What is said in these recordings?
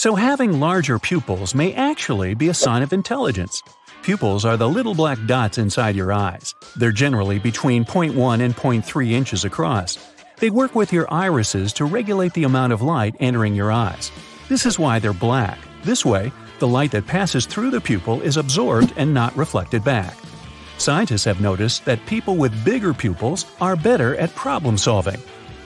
So, having larger pupils may actually be a sign of intelligence. Pupils are the little black dots inside your eyes. They're generally between 0.1 and 0.3 inches across. They work with your irises to regulate the amount of light entering your eyes. This is why they're black. This way, the light that passes through the pupil is absorbed and not reflected back. Scientists have noticed that people with bigger pupils are better at problem solving.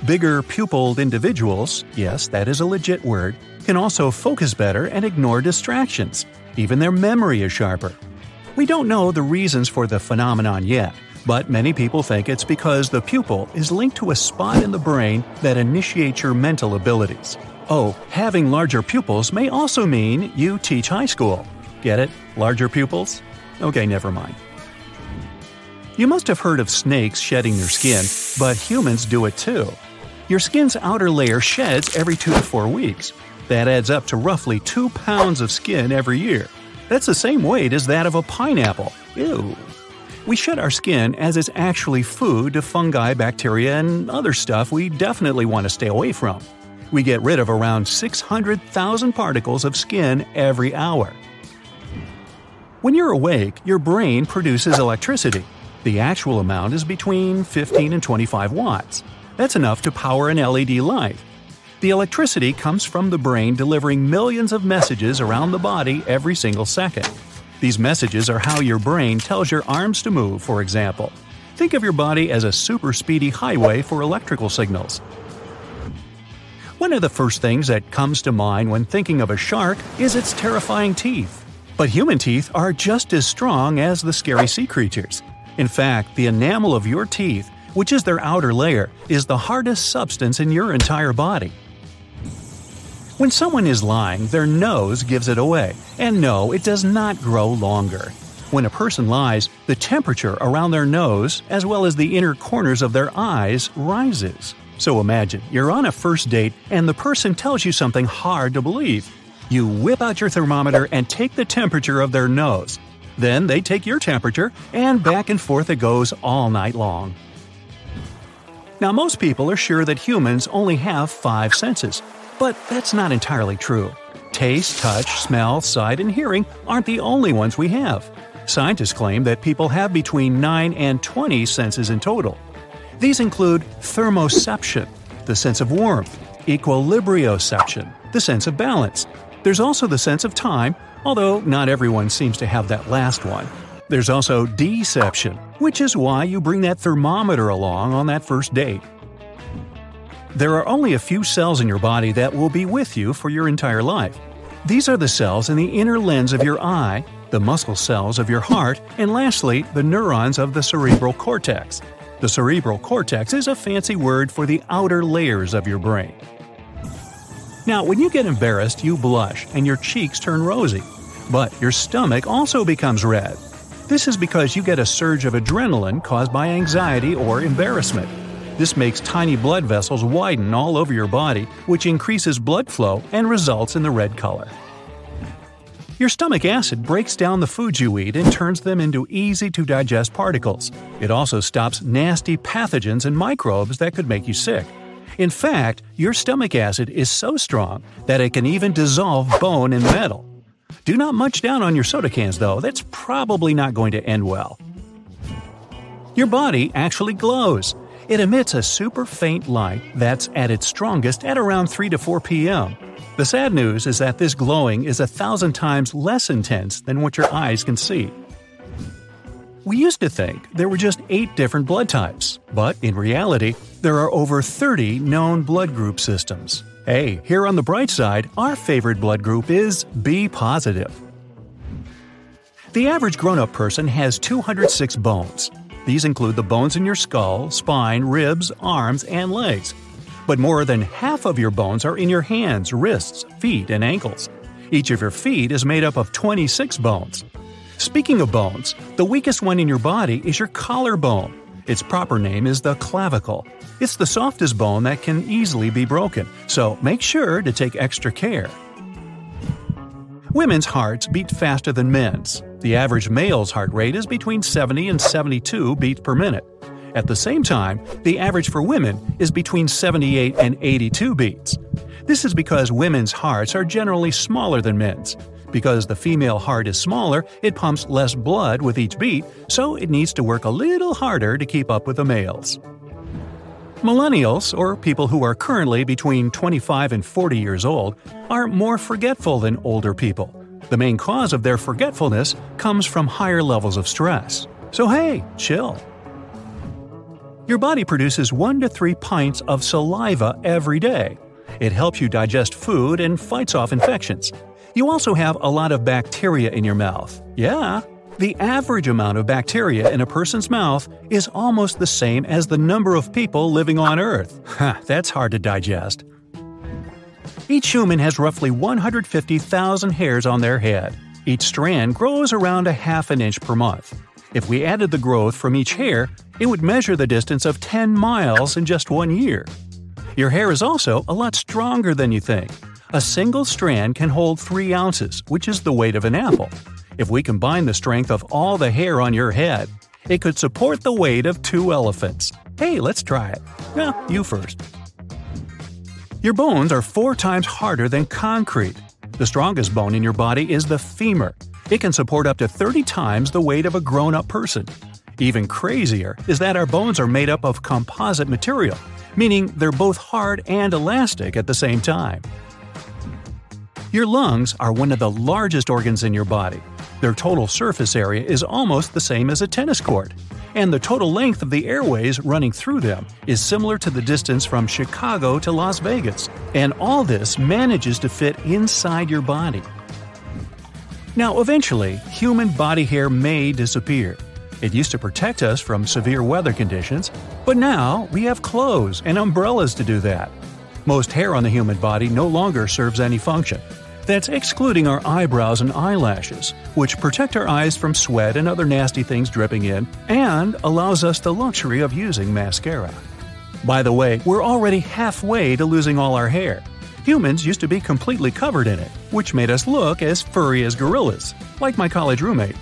Bigger pupilled individuals, yes, that is a legit word, can also focus better and ignore distractions. Even their memory is sharper. We don't know the reasons for the phenomenon yet, but many people think it's because the pupil is linked to a spot in the brain that initiates your mental abilities. Oh, having larger pupils may also mean you teach high school. Get it? Larger pupils? Okay, never mind. You must have heard of snakes shedding their skin, but humans do it too. Your skin's outer layer sheds every 2 to 4 weeks. That adds up to roughly 2 pounds of skin every year. That's the same weight as that of a pineapple. Ew. We shed our skin as it's actually food to fungi, bacteria, and other stuff we definitely want to stay away from. We get rid of around 600,000 particles of skin every hour. When you're awake, your brain produces electricity. The actual amount is between 15 and 25 watts. That's enough to power an LED light. The electricity comes from the brain delivering millions of messages around the body every single second. These messages are how your brain tells your arms to move, for example. Think of your body as a super speedy highway for electrical signals. One of the first things that comes to mind when thinking of a shark is its terrifying teeth. But human teeth are just as strong as the scary sea creatures. In fact, the enamel of your teeth, which is their outer layer, is the hardest substance in your entire body. When someone is lying, their nose gives it away, and no, it does not grow longer. When a person lies, the temperature around their nose, as well as the inner corners of their eyes, rises. So imagine you're on a first date and the person tells you something hard to believe. You whip out your thermometer and take the temperature of their nose. Then they take your temperature, and back and forth it goes all night long. Now, most people are sure that humans only have five senses, but that's not entirely true. Taste, touch, smell, sight, and hearing aren't the only ones we have. Scientists claim that people have between 9 and 20 senses in total. These include thermoception, the sense of warmth, equilibrioception, the sense of balance. There's also the sense of time, although not everyone seems to have that last one. There's also deception, which is why you bring that thermometer along on that first date. There are only a few cells in your body that will be with you for your entire life. These are the cells in the inner lens of your eye, the muscle cells of your heart, and lastly, the neurons of the cerebral cortex. The cerebral cortex is a fancy word for the outer layers of your brain. Now, when you get embarrassed, you blush and your cheeks turn rosy. But your stomach also becomes red. This is because you get a surge of adrenaline caused by anxiety or embarrassment. This makes tiny blood vessels widen all over your body, which increases blood flow and results in the red color. Your stomach acid breaks down the foods you eat and turns them into easy to digest particles. It also stops nasty pathogens and microbes that could make you sick. In fact, your stomach acid is so strong that it can even dissolve bone and metal. Do not munch down on your soda cans, though, that's probably not going to end well. Your body actually glows. It emits a super faint light that's at its strongest at around 3 to 4 p.m. The sad news is that this glowing is a thousand times less intense than what your eyes can see. We used to think there were just 8 different blood types, but in reality, there are over 30 known blood group systems. Hey, here on the bright side, our favorite blood group is B positive. The average grown up person has 206 bones. These include the bones in your skull, spine, ribs, arms, and legs but more than half of your bones are in your hands, wrists, feet, and ankles. Each of your feet is made up of 26 bones. Speaking of bones, the weakest one in your body is your collarbone. Its proper name is the clavicle. It's the softest bone that can easily be broken, so make sure to take extra care. Women's hearts beat faster than men's. The average male's heart rate is between 70 and 72 beats per minute. At the same time, the average for women is between 78 and 82 beats. This is because women's hearts are generally smaller than men's. Because the female heart is smaller, it pumps less blood with each beat, so it needs to work a little harder to keep up with the males. Millennials, or people who are currently between 25 and 40 years old, are more forgetful than older people. The main cause of their forgetfulness comes from higher levels of stress. So hey, chill. Your body produces 1 to 3 pints of saliva every day. It helps you digest food and fights off infections. You also have a lot of bacteria in your mouth. Yeah, the average amount of bacteria in a person's mouth is almost the same as the number of people living on Earth. Ha, that's hard to digest. Each human has roughly 150,000 hairs on their head. Each strand grows around a half an inch per month. If we added the growth from each hair, it would measure the distance of 10 miles in just one year. Your hair is also a lot stronger than you think. A single strand can hold 3 ounces, which is the weight of an apple. If we combine the strength of all the hair on your head, it could support the weight of two elephants. Hey, let's try it. Well, you first. Your bones are four times harder than concrete. The strongest bone in your body is the femur. It can support up to 30 times the weight of a grown up person. Even crazier is that our bones are made up of composite material, meaning they're both hard and elastic at the same time. Your lungs are one of the largest organs in your body. Their total surface area is almost the same as a tennis court, and the total length of the airways running through them is similar to the distance from Chicago to Las Vegas. And all this manages to fit inside your body. Now, eventually, human body hair may disappear. It used to protect us from severe weather conditions, but now we have clothes and umbrellas to do that. Most hair on the human body no longer serves any function. That's excluding our eyebrows and eyelashes, which protect our eyes from sweat and other nasty things dripping in, and allows us the luxury of using mascara. By the way, we're already halfway to losing all our hair. Humans used to be completely covered in it, which made us look as furry as gorillas, like my college roommate.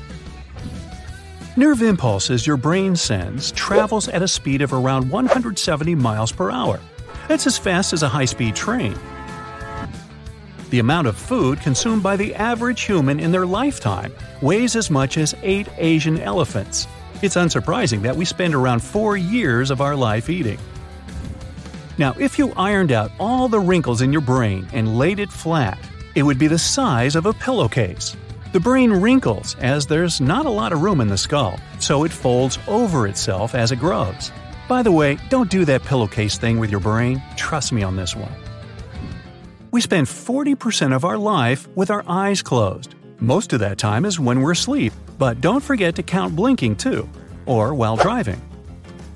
Nerve impulses your brain sends travels at a speed of around 170 miles per hour. That's as fast as a high speed train. The amount of food consumed by the average human in their lifetime weighs as much as eight Asian elephants. It's unsurprising that we spend around four years of our life eating. Now, if you ironed out all the wrinkles in your brain and laid it flat, it would be the size of a pillowcase. The brain wrinkles as there's not a lot of room in the skull, so it folds over itself as it grows. By the way, don't do that pillowcase thing with your brain. Trust me on this one. We spend 40% of our life with our eyes closed. Most of that time is when we're asleep, but don't forget to count blinking too, or while driving.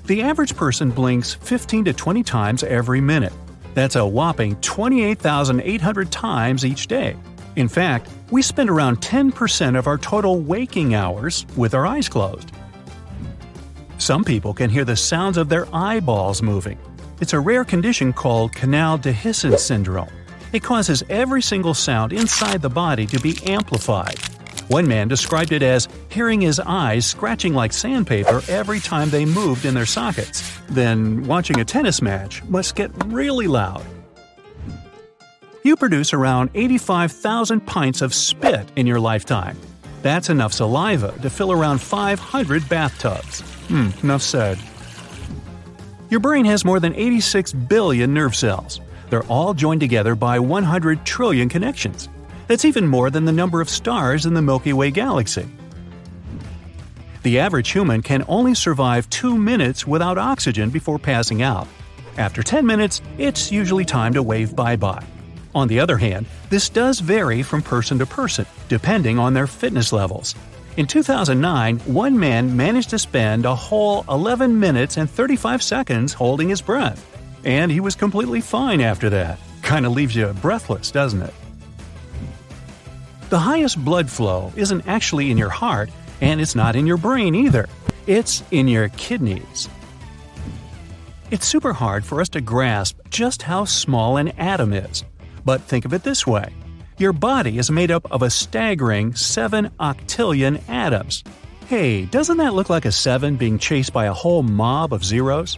The average person blinks 15 to 20 times every minute. That's a whopping 28,800 times each day. In fact, we spend around 10% of our total waking hours with our eyes closed. Some people can hear the sounds of their eyeballs moving. It's a rare condition called canal dehiscence syndrome. It causes every single sound inside the body to be amplified, one man described it as hearing his eyes scratching like sandpaper every time they moved in their sockets. Then, watching a tennis match must get really loud. You produce around 85,000 pints of spit in your lifetime. That's enough saliva to fill around 500 bathtubs. Hmm, enough said. Your brain has more than 86 billion nerve cells. They're all joined together by 100 trillion connections. That's even more than the number of stars in the Milky Way galaxy. The average human can only survive 2 minutes without oxygen before passing out. After 10 minutes, it's usually time to wave bye bye. On the other hand, this does vary from person to person, depending on their fitness levels. In 2009, one man managed to spend a whole 11 minutes and 35 seconds holding his breath. And he was completely fine after that. Kinda leaves you breathless, doesn't it? The highest blood flow isn't actually in your heart, and it's not in your brain either. It's in your kidneys. It's super hard for us to grasp just how small an atom is. But think of it this way your body is made up of a staggering 7 octillion atoms. Hey, doesn't that look like a 7 being chased by a whole mob of zeros?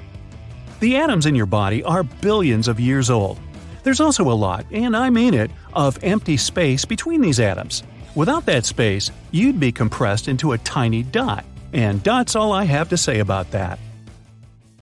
The atoms in your body are billions of years old. There's also a lot, and I mean it, of empty space between these atoms. Without that space, you'd be compressed into a tiny dot. And that's all I have to say about that.